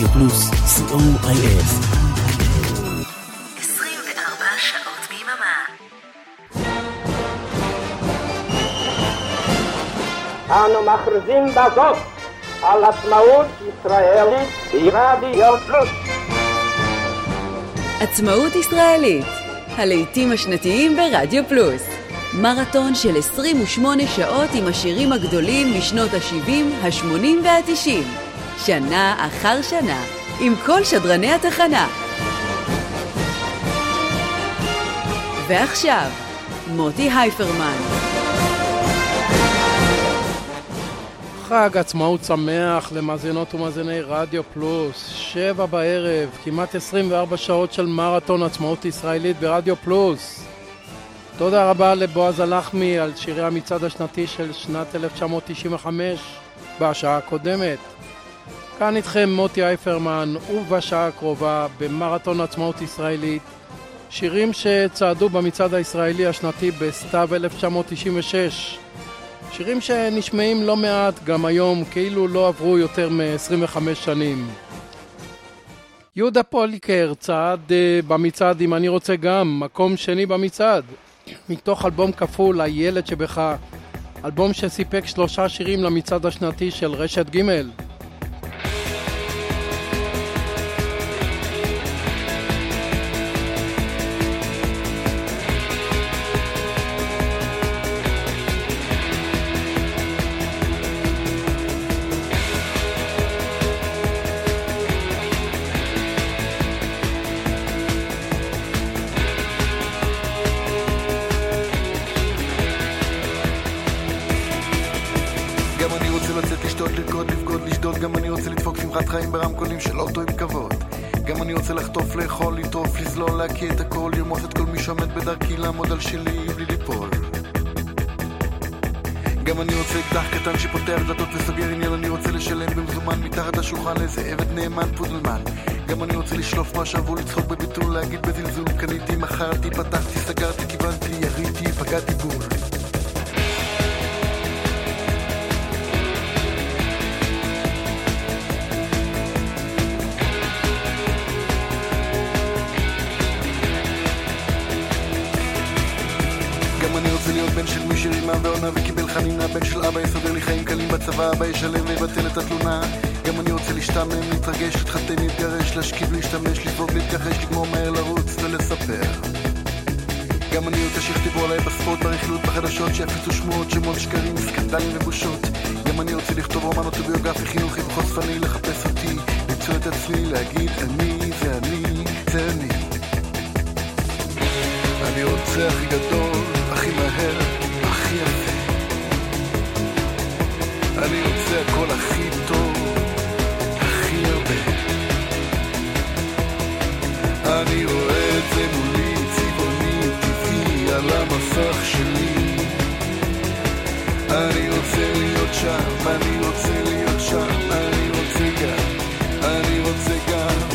רדיו פלוס, co.il. 24 שעות ביממה. אנו מכריזים בזאת על עצמאות ישראלית ברדיו פלוס. עצמאות ישראלית, הלעיתים השנתיים ברדיו פלוס. מרתון של 28 שעות עם השירים הגדולים משנות ה-70, ה-80 וה-90. שנה אחר שנה, עם כל שדרני התחנה. ועכשיו, מוטי הייפרמן. חג עצמאות שמח למאזינות ומאזיני רדיו פלוס, שבע בערב, כמעט 24 שעות של מרתון עצמאות ישראלית ברדיו פלוס. תודה רבה לבועז הלחמי על שירי המצעד השנתי של שנת 1995 בשעה הקודמת. כאן איתכם מוטי אייפרמן, ובשעה הקרובה במרתון עצמאות ישראלית, שירים שצעדו במצעד הישראלי השנתי בסתיו 1996. שירים שנשמעים לא מעט גם היום, כאילו לא עברו יותר מ-25 שנים. יהודה פוליקר צעד uh, במצעד אם אני רוצה גם, מקום שני במצעד. מתוך אלבום כפול, הילד שבך, אלבום שסיפק שלושה שירים למצעד השנתי של רשת ג' להקיא את הכל, לרמוס את כל מי שעומד בדרכי, לעמוד על שלי בלי ליפול. גם אני רוצה אקדח קטן שפותח דלתות וסוגר עניין, אני רוצה לשלם במזומן מתחת לשולחן לאיזה עבד נאמן פודלמן. גם אני רוצה לשלוף מה שעברו לצחוק בביטול, להגיד בזלזול, קניתי, מכרתי, פתחתי, סגרתי, כיוונתי, יריתי, פגעתי בול. ועונה וקיבל חנינה בן של אבא יסדר לי חיים קלים בצבא אבא ישלם ויבטל את התלונה. גם אני רוצה להשתעמם, להתרגש, להתחתן, להתגרש, להשכיב, להשתמש, לבעוט, להתכחש, לגמור מהר לרוץ ולספר. גם אני רוצה שיכתבו עליי בספורט, ברכילות, בחדשות, שיפיצו שמועות, שמות, שקרים, סקנדלים ובושות. גם אני רוצה לכתוב רומן אוטוביוגרפי, חינוכי וחושפני, לחפש אותי, למצוא את עצמי, להגיד אני, זה אני, זה אני. אני רוצה הכי גדול, הכי מהר אני רוצה הכל הכי טוב, הכי הרבה. אני רואה את זה מולי, צבעוני, טבעי, על המסך שלי. אני רוצה להיות שם, אני רוצה להיות שם, אני רוצה גם, אני רוצה גם.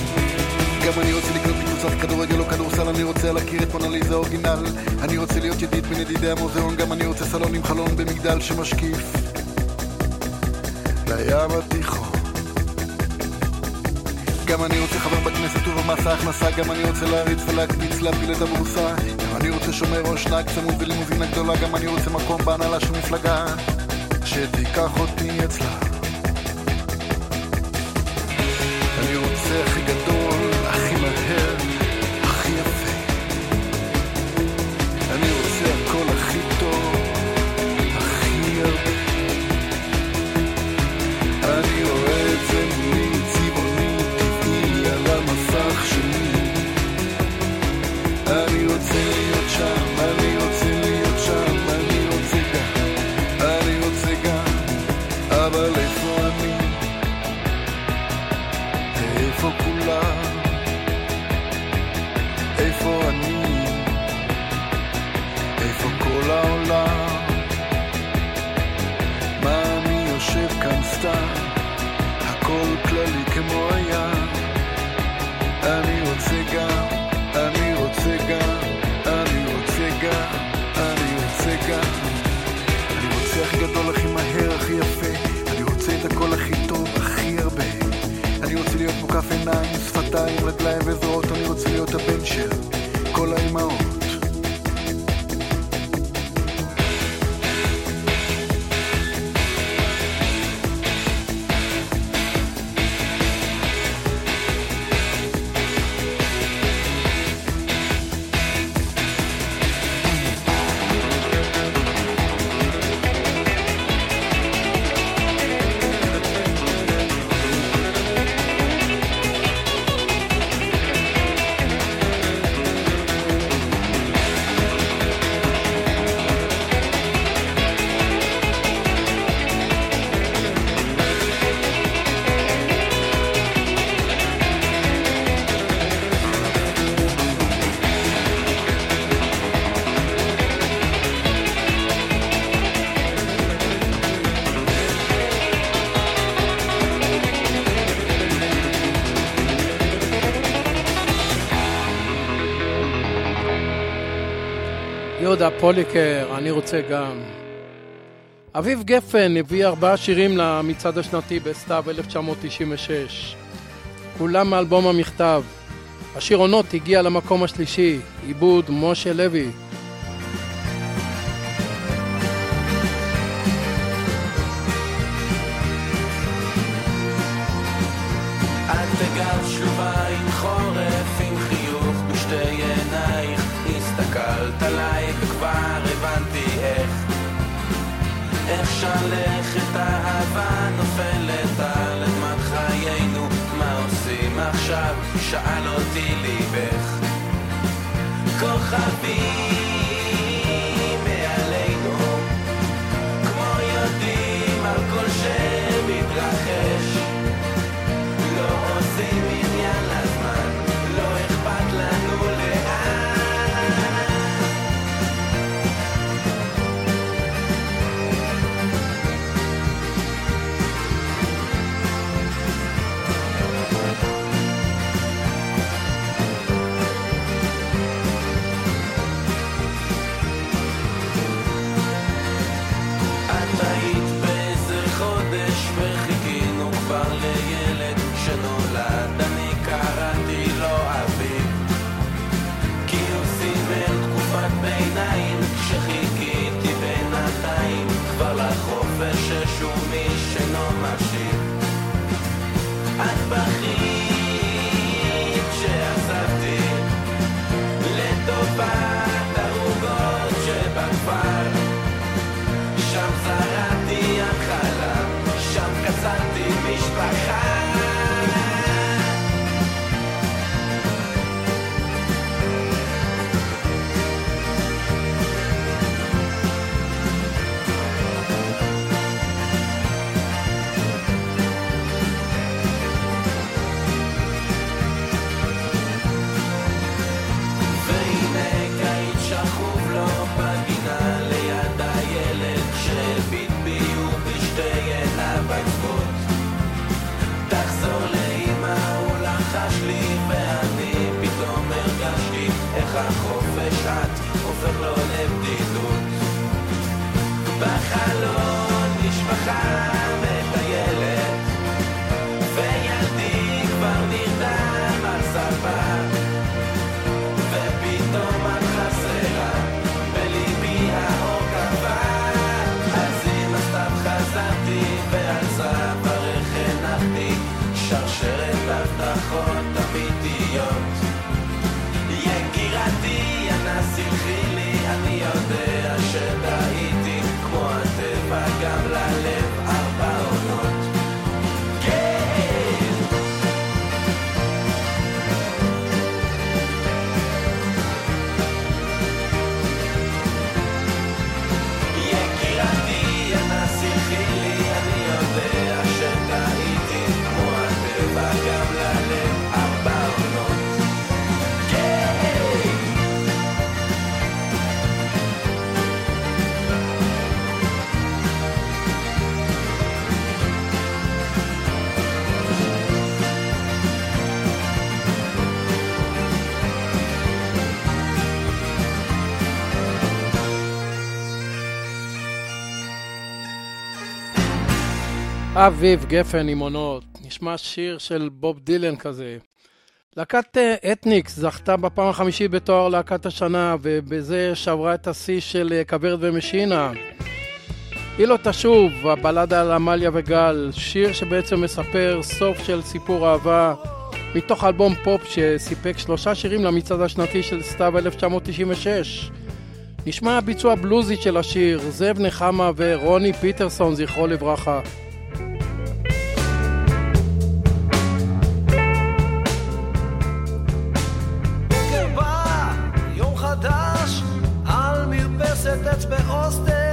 גם אני רוצה לקנות קבוצת כדורגל או כדורסל, אני רוצה להכיר את מונליזה אורגינל. אני רוצה להיות ידיד בין ידידי המוזיאון, גם אני רוצה סלון עם חלון במגדל שמשקיף לים התיכון. גם אני רוצה חבר בכנסת ובמס ההכנסה, גם אני רוצה להריץ ולהקפיץ, להפיל את הבורסה. גם אני רוצה שומר ראש נהג צמוד ולימוזינה גדולה, גם אני רוצה מקום בהנהלה של מפלגה, שתיקח אותי אצלה. אני רוצה הכי גדול, רגליים וזרועות, אני רוצה להיות הבן של כל האימהות. פוליקר, אני רוצה גם. אביב גפן הביא ארבעה שירים למצעד השנתי בסתיו 1996. כולם מאלבום המכתב. השיר עונות הגיע למקום השלישי, עיבוד משה לוי. את בגב שלכת אהבה שאל אותי ליבך. כוכבים. אביב גפן עם עונות, נשמע שיר של בוב דילן כזה. להקת אה, אתניקס זכתה בפעם החמישית בתואר להקת השנה, ובזה שברה את השיא של אה, כוורת ומשינה. היא לא תשוב, הבלדה על עמליה וגל, שיר שבעצם מספר סוף של סיפור אהבה, מתוך אלבום פופ שסיפק שלושה שירים למצעד השנתי של סתיו 1996. נשמע הביצוע הבלוזי של השיר, זאב נחמה ורוני פיטרסון, זכרו לברכה. serc me ostre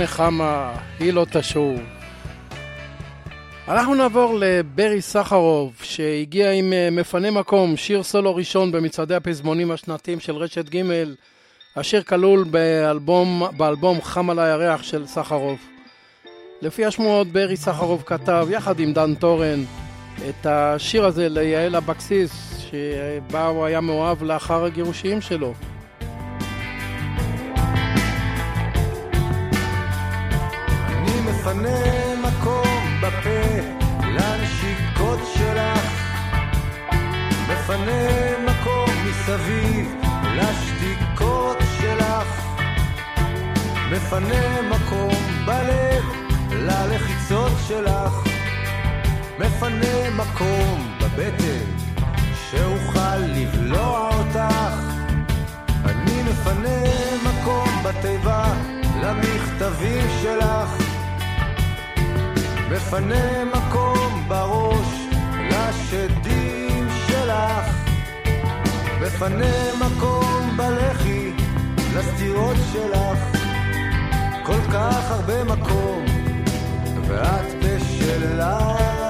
נחמה, היא לא תשוב. אנחנו נעבור לברי סחרוב, שהגיע עם אה, מפנה מקום, שיר סולו ראשון במצעדי הפזמונים השנתיים של רשת ג', השיר כלול באלבום, באלבום חם על הירח של סחרוב. לפי השמועות ברי סחרוב כתב יחד עם דן טורן את השיר הזה ליעל אבקסיס שבה הוא היה מאוהב לאחר הגירושים שלו. מפנה מקום בפה לנשיקות שלך. מפנה מקום מסביב לשתיקות שלך. מפנה מקום בלב ללחיצות שלך. מפנה מקום בבטן שאוכל לבלוע אותך. אני מפנה מקום בתיבה למכתבים שלך מפנה מקום בראש לשדים שלך. מפנה מקום בלחי לסתירות שלך. כל כך הרבה מקום ואת בשלך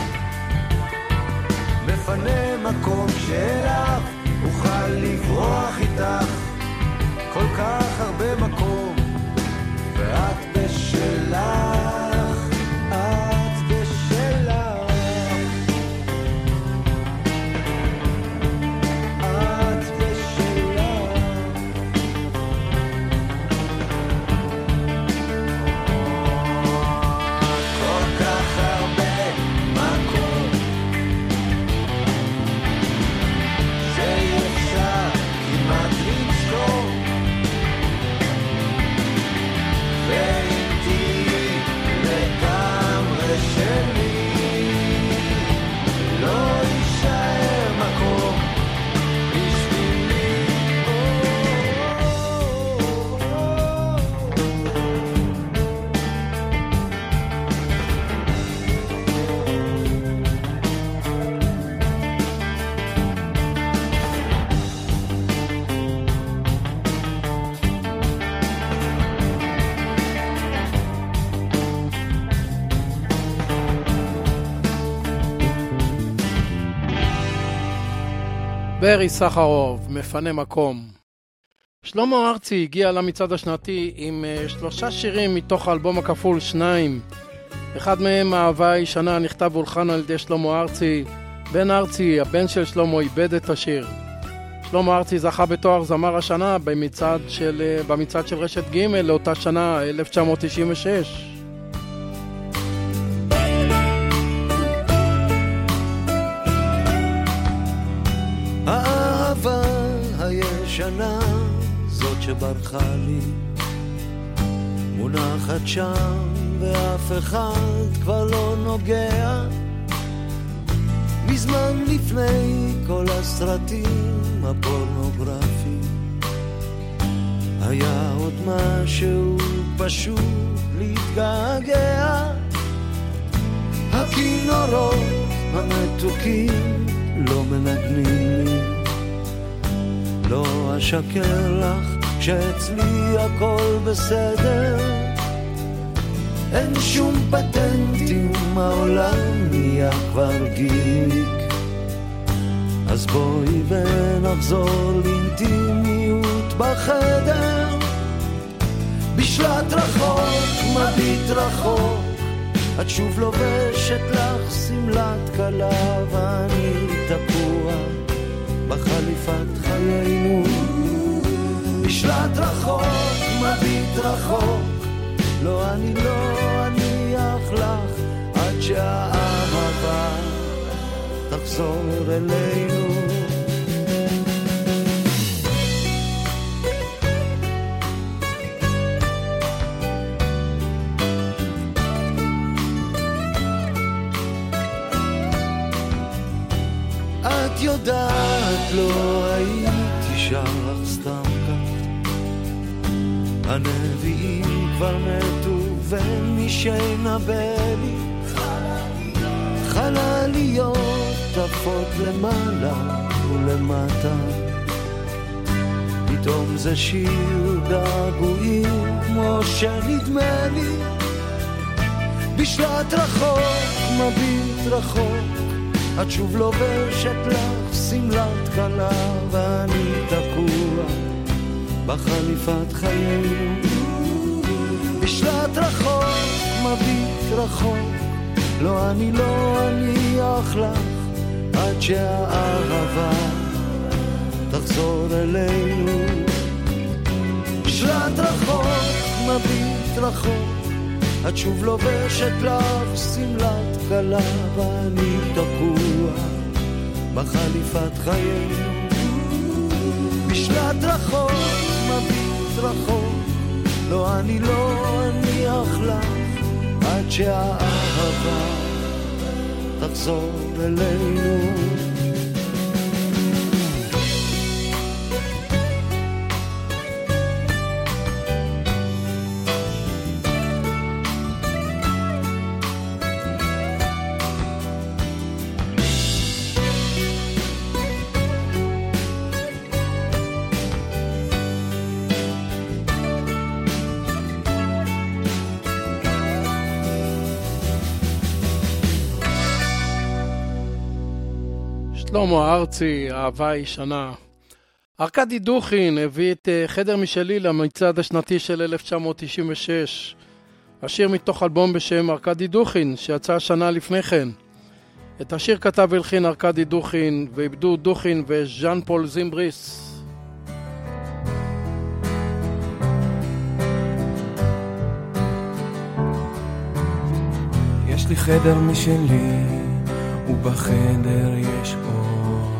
מקום שאליו אוכל לברוח איתך. כל כך הרבה מקום ברי סחרוב, מפנה מקום. שלמה ארצי הגיע למצעד השנתי עם אה, שלושה שירים מתוך האלבום הכפול שניים. אחד מהם, אהבה ישנה, נכתב והולחן על ידי שלמה ארצי. בן ארצי, הבן של שלמה, איבד את השיר. שלמה ארצי זכה בתואר זמר השנה במצעד של, אה, במצעד של רשת ג' לאותה שנה, 1996. הישנה, זאת שברחה לי, מונחת שם ואף אחד כבר לא נוגע. מזמן לפני כל הסרטים הפורנוגרפיים, היה עוד משהו פשוט להתגעגע. הכינורות המתוקים לא מנגנים לי, לא אשקר לך שאצלי הכל בסדר. אין שום פטנטים, העולם נהיה כבר גיק. אז בואי ונחזור לאינטימיות בחדר. בשלט רחוק, מביט רחוק, את שוב לובשת לך שמלת כלה ואני תקוע בחליפת חיינו. בשלט רחוק, מביט רחוק, לא אני לא אניח לך עד שהאהבה תחזור אלינו. הנביאים כבר מתו ומי שינבא לי חלליות עפות למעלה ולמטה. פתאום זה שיר געגועים כמו שנדמה לי בשלט רחוק, מביט רחוק את שוב לובשת לך שמלת כלה ואני תקוע בחליפת חיינו. בשלט רחוק, מביט רחוק לא אני לא אניח לך עד שהאהבה תחזור אלינו. בשלט רחוק, מביט רחוק את שוב לובשת לך שמלת כלה ואני תקוע בחליפת חיינו. בשלט רחוק, רחוק לא, אני לא אניח לך עד שהאהבה תחזור אלינו שלמה ארצי, אהבה ישנה. ארכדי דוכין הביא את אה, חדר משלי למצעד השנתי של 1996. השיר מתוך אלבום בשם ארכדי דוכין, שיצא שנה לפני כן. את השיר כתב והלחין ארכדי דוכין, ואיבדו דוכין וז'אן פול זימבריס. יש לי חדר משלי, ובחדר יש אור.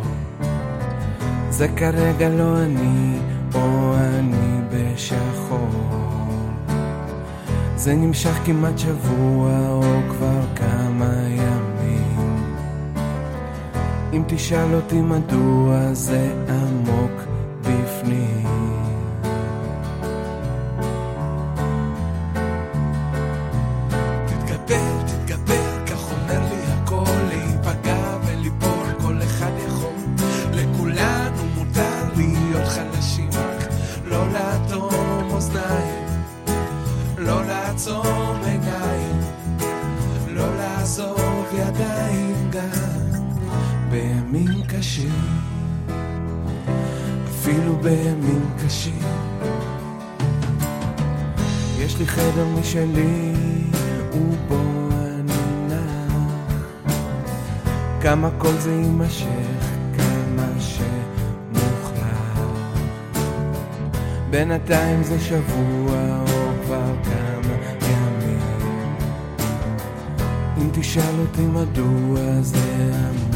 זה כרגע לא אני, או אני בשחור. זה נמשך כמעט שבוע, או כבר כמה ימים. אם תשאל אותי מדוע זה עמוק בפנים. קשים, אפילו בימים קשים. יש לי חדר משלי, ובו אני נח. כמה כל זה יימשך, כמה שמוכרח. בינתיים זה שבוע, או כבר כמה ימים. אם תשאל אותי מדוע זה עמוק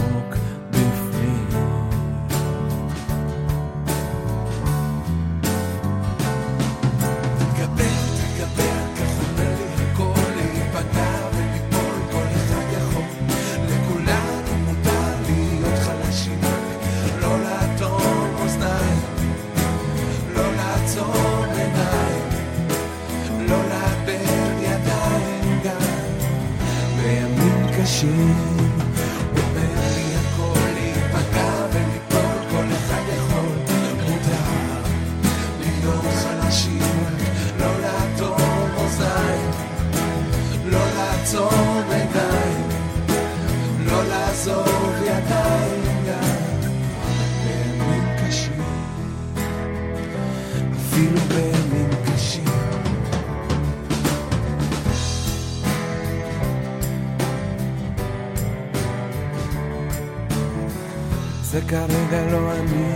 Carégalo a mí.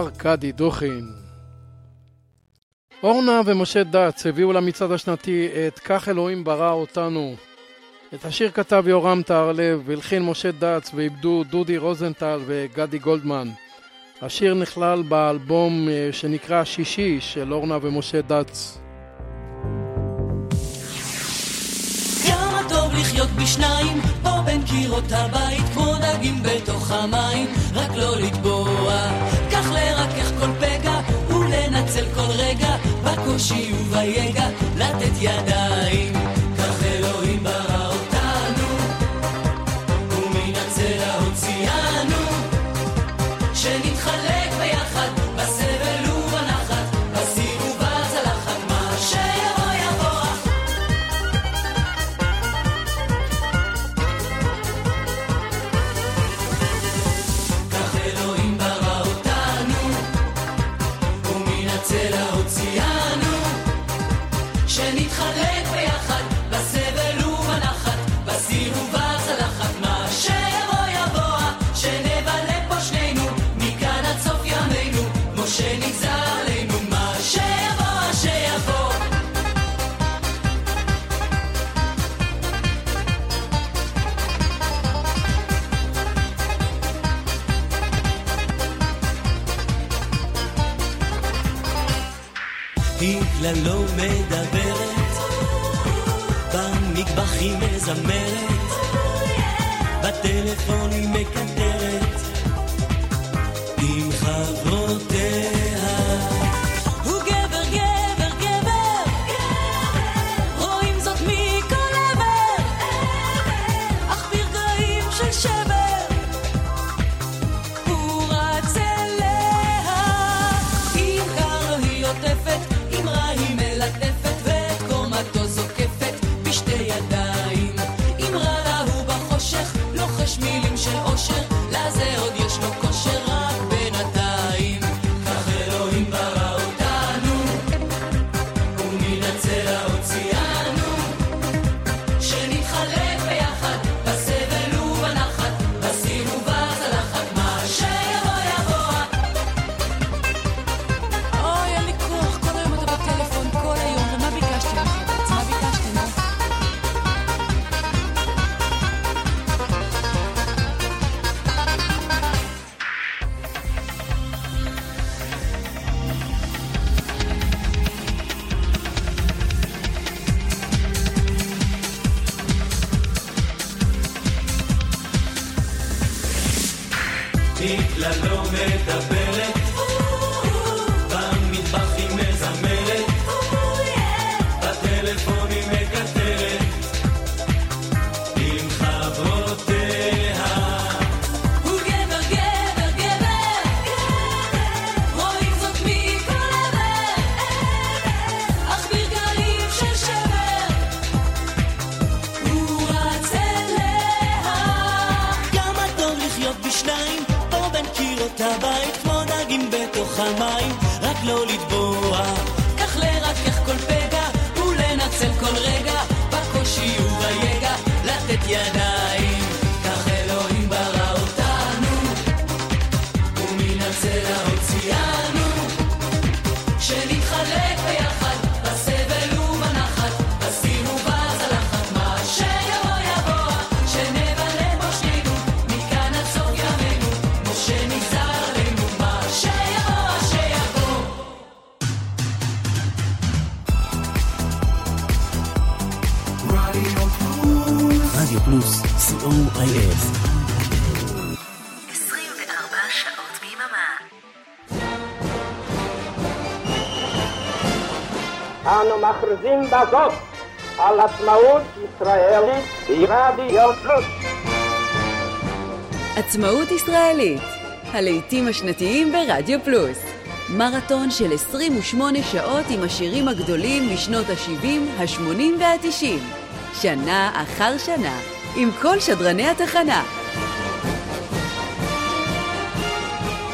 מר קאדי דוכין. אורנה ומשה דץ הביאו למצעד השנתי את "כך אלוהים ברא אותנו". את השיר כתב יורם טהרלב והלחין משה דץ ואיבדו דודי רוזנטל וגדי גולדמן. השיר נכלל באלבום אה, שנקרא שישי של אורנה ומשה דץ. לחיות בשניים, פה בין קירות הבית, כמו דגים בתוך המים, רק לא לטבוע. כל פגע ולנצל כל רגע, בקושי וביגע, לתת ידה. מילים של אושר, לזה עוד... co.il. 24 שעות ביממה. אנו מכריזים בזאת על עצמאות ישראלית ברדיו פלוס. עצמאות ישראלית, הלעיתים השנתיים ברדיו פלוס. מרתון של 28 שעות עם השירים הגדולים משנות ה-70, ה-80 וה-90. שנה אחר שנה, עם כל שדרני התחנה.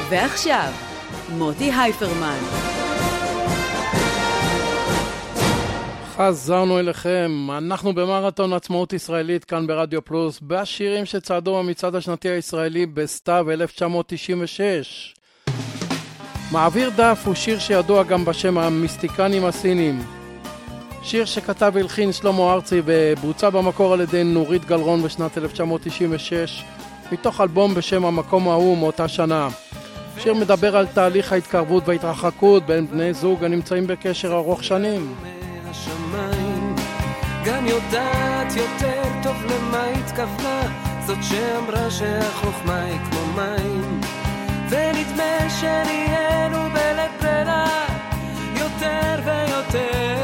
ועכשיו, מוטי הייפרמן. חזרנו אליכם, אנחנו במרתון עצמאות ישראלית כאן ברדיו פלוס, בשירים שצעדו במצעד השנתי הישראלי בסתיו 1996. מעביר דף הוא שיר שידוע גם בשם המיסטיקנים הסינים. שיר שכתב והלחין שלמה ארצי ובוצע במקור על ידי נורית גלרון בשנת 1996, מתוך אלבום בשם המקום ההוא מאותה שנה. שיר מדבר על תהליך ההתקרבות וההתרחקות בין בני זוג הנמצאים בקשר ארוך שנים. גם יודעת יותר טוב למה התכוונה זאת שאמרה שהחוכמה היא כמו מים ונדמה שנהיינו בלית ברירה יותר ויותר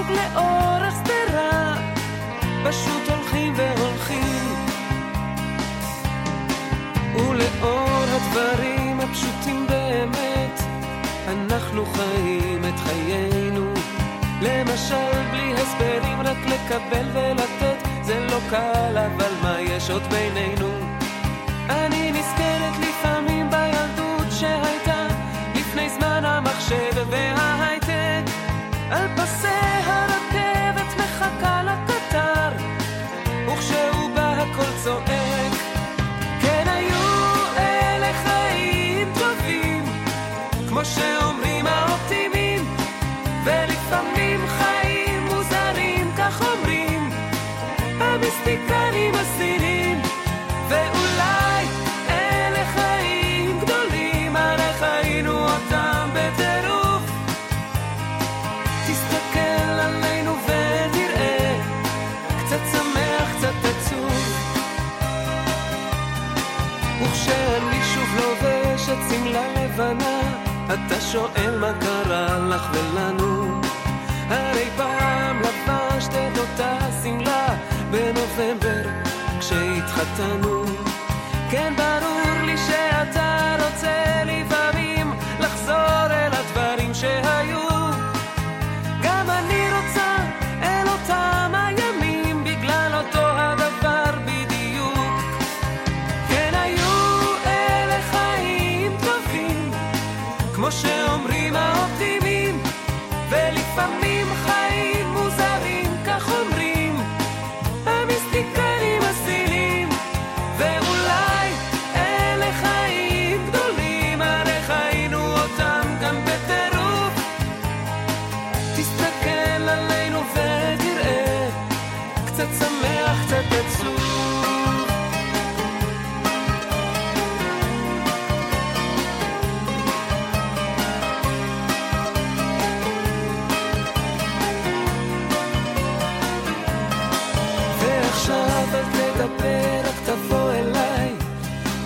זוג לאורך שדרה פשוט הולכים והולכים. ולאור הדברים הפשוטים באמת אנחנו חיים את חיינו. למשל בלי הסברים רק לקבל ולתת. זה לא קל אבל מה יש עוד בינינו המיסטיקנים הסינים ואולי אלה חיים גדולים הרי חיינו אותם בטירוף. תסתכל עלינו ותראה קצת שמח קצת עצוב. וכשאני שוב לובש את שמלה לבנה אתה שואל מה קרה לך ולנו כשהתחתנו כן ברור לי שאתה רוצה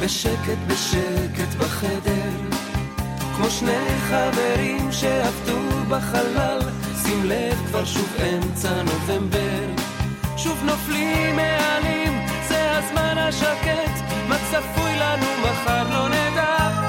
בשקט בשקט בחדר. כמו שני חברים שעבדו בחלל. שים לב כבר שוב אמצע נובמבר. שוב נופלים מעלים זה הזמן השקט. מה צפוי לנו מחר לא נדע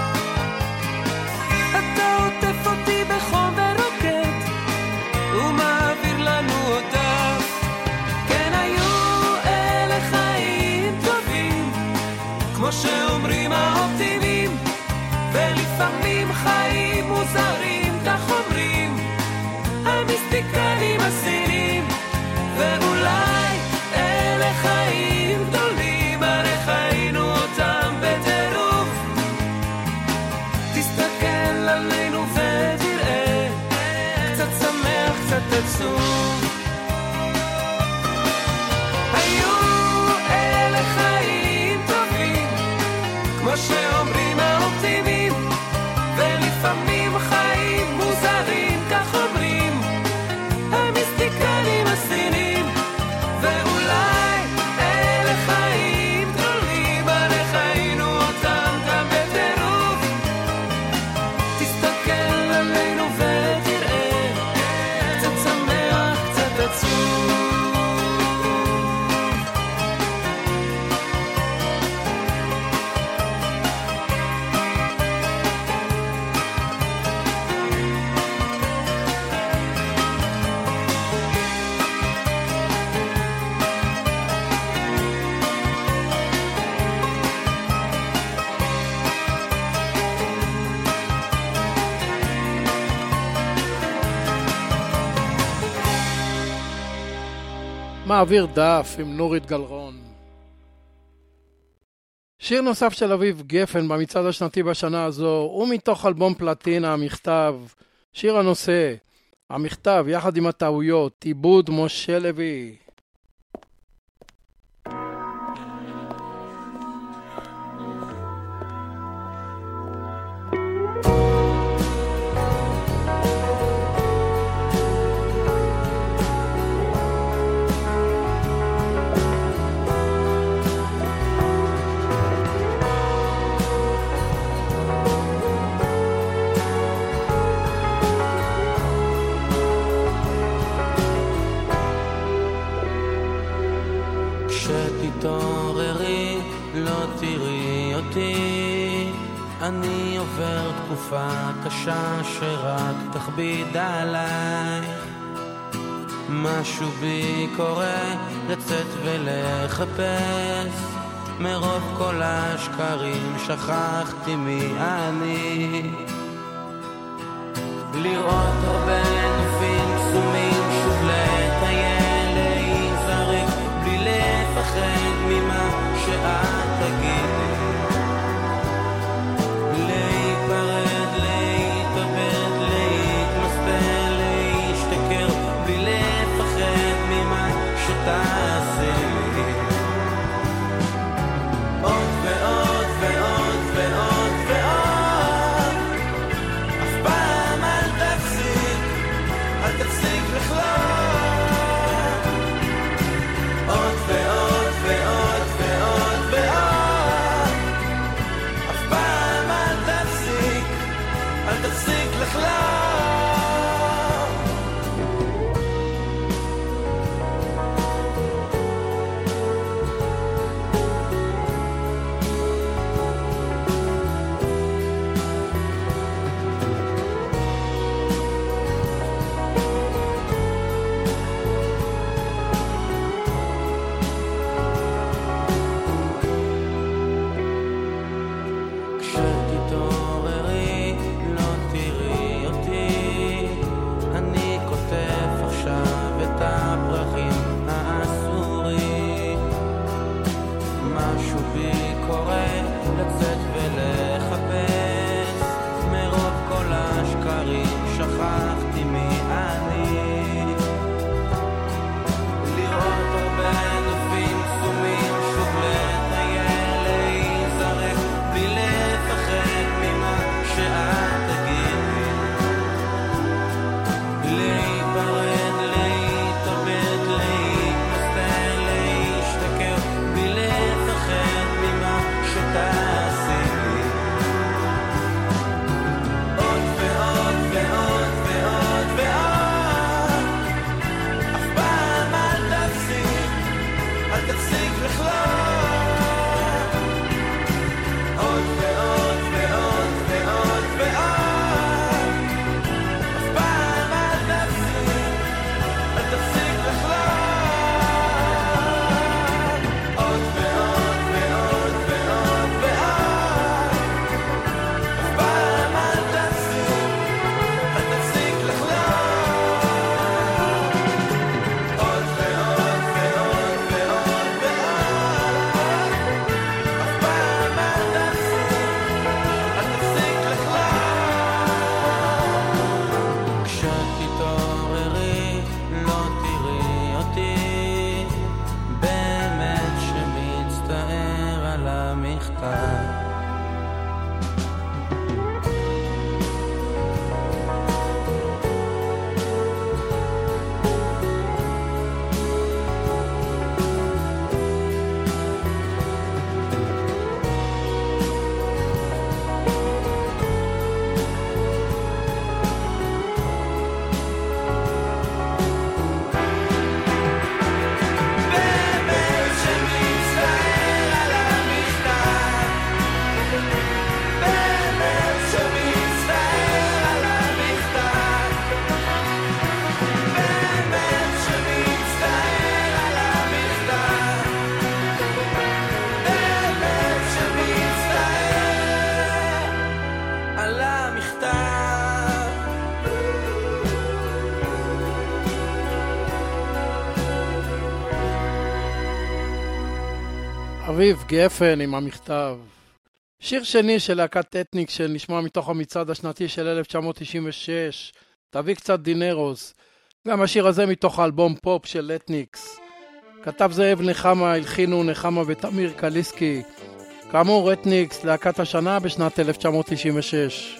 מעביר דף עם נורית גלרון. שיר נוסף של אביב גפן במצעד השנתי בשנה הזו הוא מתוך אלבום פלטינה המכתב, שיר הנושא, המכתב יחד עם הטעויות, עיבוד משה לוי. תקופה קשה שרק תכביד עלייך משהו בי קורא לצאת ולחפש. מרוב כל השקרים שכחתי מי אני. לראות הרבה נופים קסומים שוב לטייל להיזרק בלי לפחד ממה שאת תגידי אביב גפן עם המכתב. שיר שני של להקת אתניק שנשמע מתוך המצעד השנתי של 1996, תביא קצת דינרוס. גם השיר הזה מתוך האלבום פופ של אתניקס. כתב זאב נחמה, הלחינו נחמה ותמיר קליסקי. כאמור, אתניקס, להקת השנה בשנת 1996.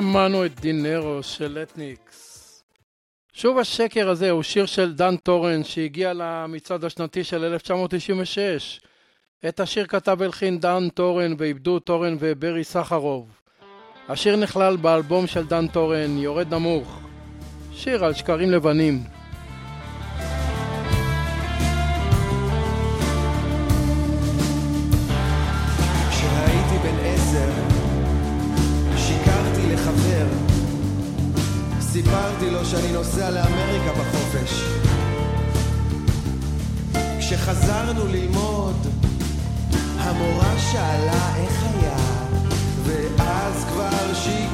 שמענו את דינרו של אתניקס. שוב השקר הזה הוא שיר של דן טורן שהגיע למצעד השנתי של 1996. את השיר כתב הלחין דן טורן ועיבדו טורן וברי סחרוב. השיר נכלל באלבום של דן טורן, יורד נמוך. שיר על שקרים לבנים. סיפרתי לו שאני נוסע לאמריקה בחופש. כשחזרנו ללמוד, המורה שאלה איך היה, ואז כבר שיקרתי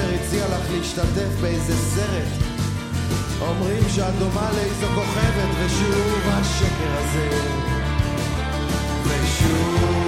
אחר הציע לך להשתתף באיזה סרט. אומרים שאת דומה לאיזו כוכבת, ושוב השקר הזה. ושוב,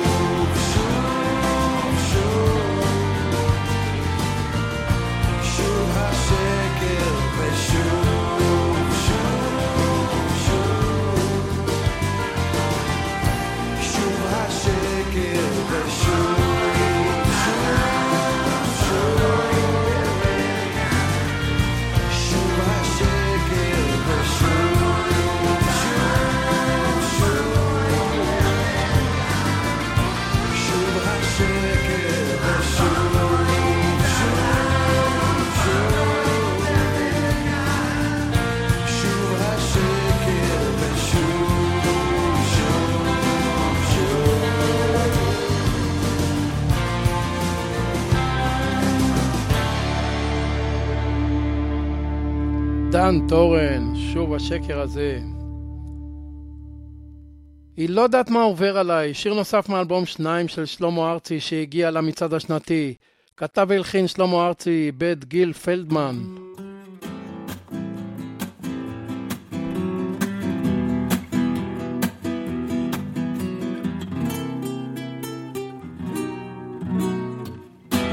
דן טורן, שוב השקר הזה. היא לא יודעת מה עובר עליי, שיר נוסף מאלבום שניים של שלמה ארצי שהגיע למצעד השנתי. כתב והלחין שלמה ארצי, בית גיל פלדמן.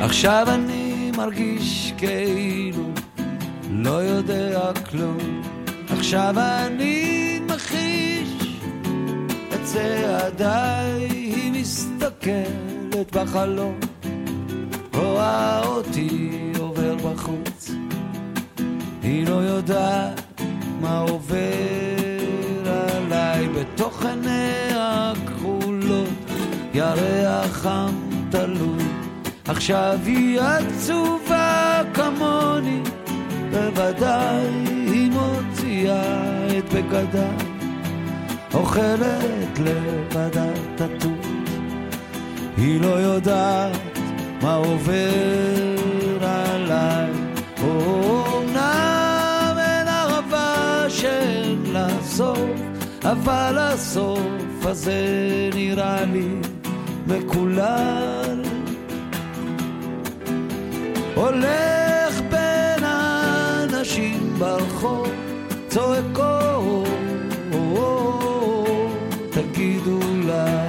עכשיו אני מרגיש כאילו לא יודע כלום. עכשיו אני מכחיש את צעדיי, היא מסתכלת בחלום, רואה אותי עובר בחוץ. היא לא יודעת מה עובר עליי בתוך עיניה הכחולות, ירח חם תלוי. עכשיו היא עצובה כמוני, בוודאי היא מוציאה את בגדיי, אוכלת לבדה תטור. היא לא יודעת מה עובר עליי, אומנם אין ערבה שאין לה סוף, אבל הסוף הזה נראה לי מקולל. בין האנשים ברחוב, צועקות, תגידו לה.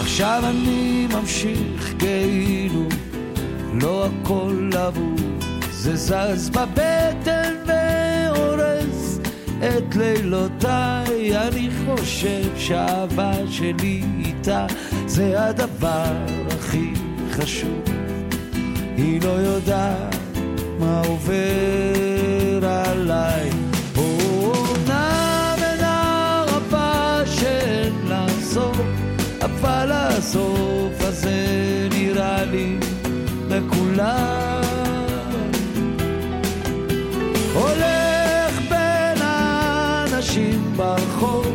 עכשיו אני ממשיך כאילו לא הכל אבוד, זה זז בבטן והורס את לילותיי. אני חושב שהאהבה שלי איתה זה הדבר הכי חשוב. היא לא יודעת מה עובר עליי. אומנם אין הרבה שאין לה סוף, אבל הסוף הזה נראה לי לכולם. הולך בין האנשים ברחוב,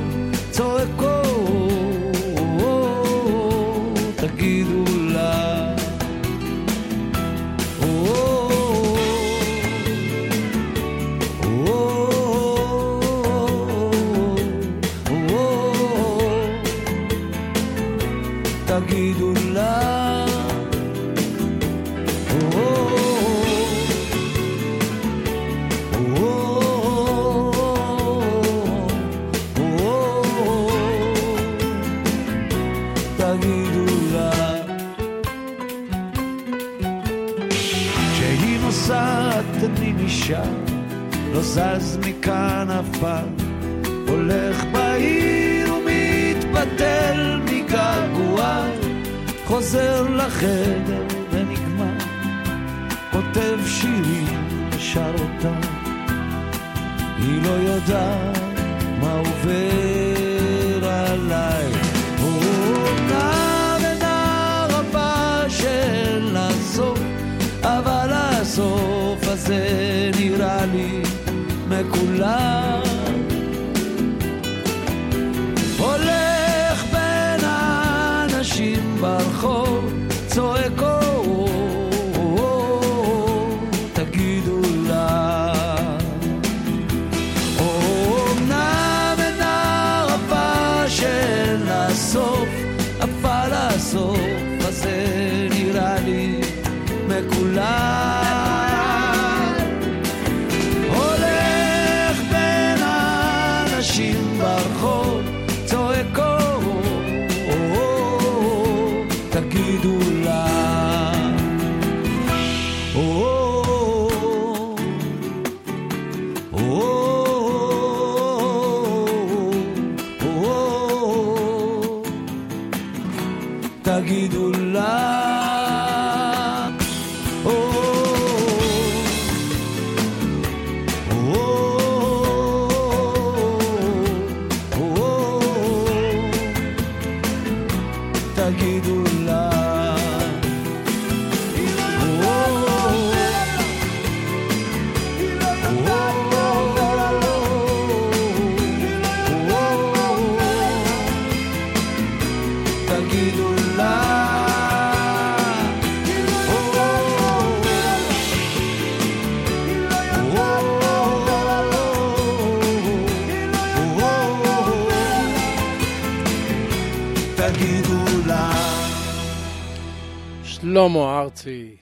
תגידו לה שלמה ארצי.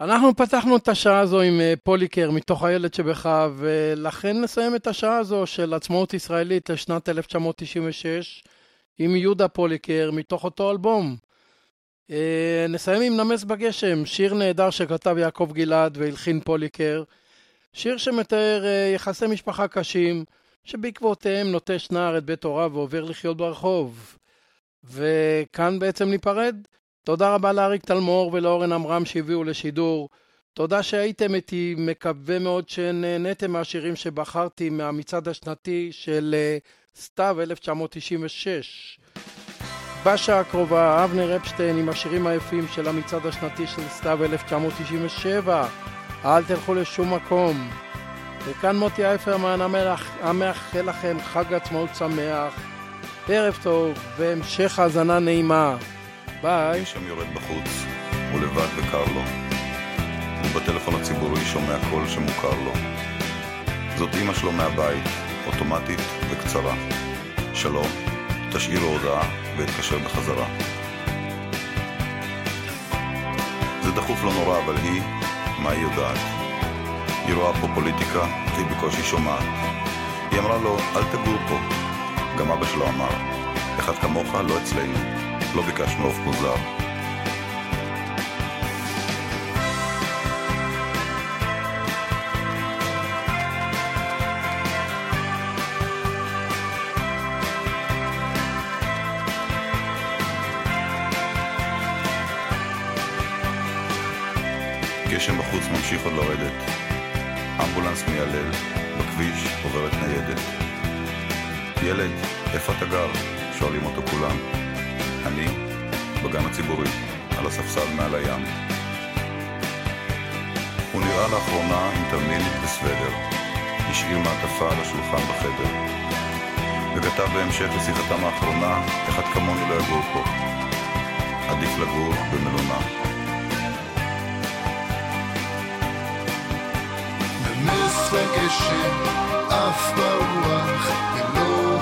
אנחנו פתחנו את השעה הזו עם אה, פוליקר מתוך הילד שבך, ולכן נסיים את השעה הזו של עצמאות ישראלית לשנת 1996 עם יהודה פוליקר מתוך אותו אלבום. אה, נסיים עם נמס בגשם, שיר נהדר שכתב יעקב גלעד והלחין פוליקר. שיר שמתאר אה, יחסי משפחה קשים, שבעקבותיהם נוטש נער את בית הוריו ועובר לחיות ברחוב. וכאן בעצם ניפרד. תודה רבה לאריק תלמור ולאורן עמרם שהביאו לשידור. תודה שהייתם איתי, מקווה מאוד שנהניתם מהשירים שבחרתי מהמצעד השנתי של אה, סתיו 1996. בשעה הקרובה, אבנר אפשטיין עם השירים היפים של המצעד השנתי של סתיו 1997. אל תלכו לשום מקום. וכאן מוטי אייפרמן המאחל לכם חג עצמאות שמח, ערב טוב והמשך האזנה נעימה. ביי. שם יורד בחוץ, הוא לבד וקר לו. הוא בטלפון הציבורי שומע קול שמוכר לו. זאת אמא שלו מהבית, אוטומטית וקצרה. שלום, תשאירו הודעה ואתקשר בחזרה. זה דחוף לא נורא, אבל היא, מה היא יודעת? היא רואה פה פוליטיקה, והיא בקושי שומעת. היא אמרה לו, אל תגור פה. גם אבא שלו אמר, אחד כמוך לא אצלנו. Logika Szmów Poznań. על הספסל מעל הים. הוא נראה לאחרונה עם תרמילית וסוודר. השאיר מעטפה על השולחן בחדר. וכתב בהמשך לשיחתם האחרונה, אחד כמוני לא יגור פה. עדיף לגור במלונה. נס וגשם עף ברוח ולא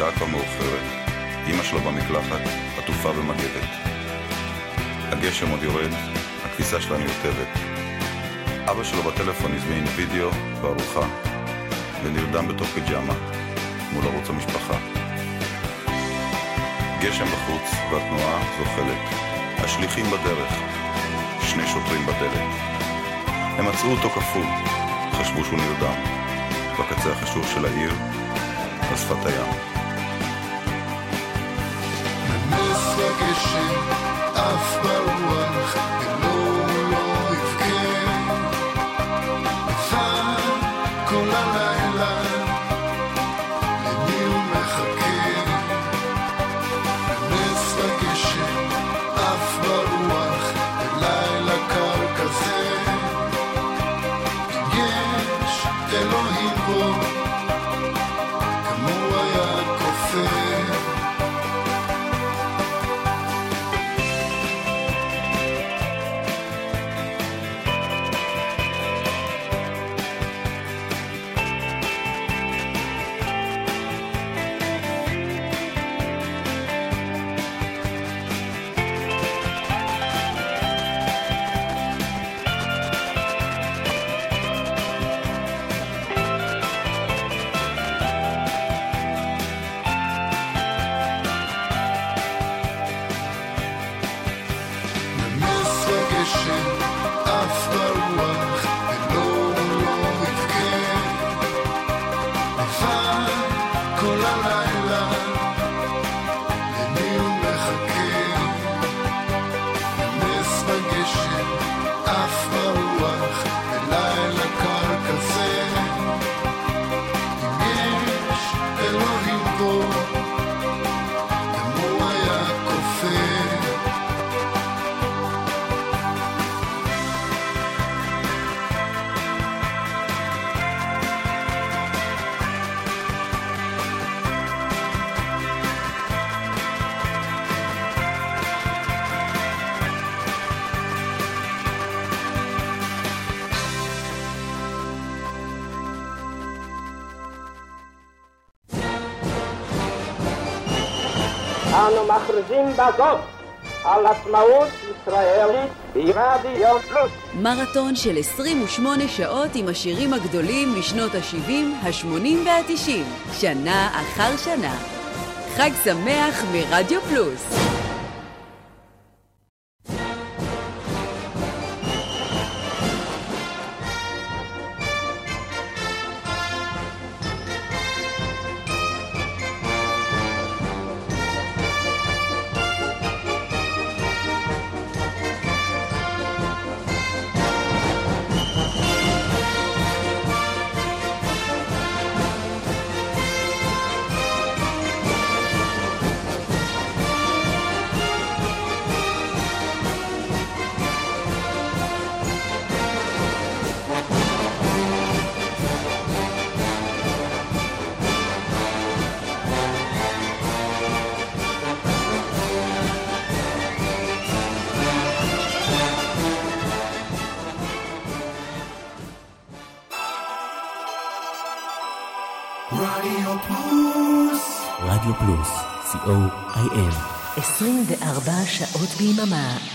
השעה כבר מאוחרת, אמא שלו במקלחת, עטופה במגבת. הגשם עוד יורד, הכביסה שלה מיוטבת. אבא שלו בטלפון הזמין וידאו וארוחה, ונרדם בתוך פיג'מה, מול ערוץ המשפחה. גשם בחוץ והתנועה זוחלת. השליחים בדרך, שני שוטרים בדלת. הם מצאו אותו כפול, חשבו שהוא נרדם. בקצה החשוב של העיר, על שפת הים. בגשם, עף ברוח, מכריזים בזאת על עצמאות ישראלית ברדיו פלוס. מרתון של 28 שעות עם השירים הגדולים משנות ה-70, ה-80 וה-90, שנה אחר שנה. חג שמח מרדיו פלוס. רדיו פלוס,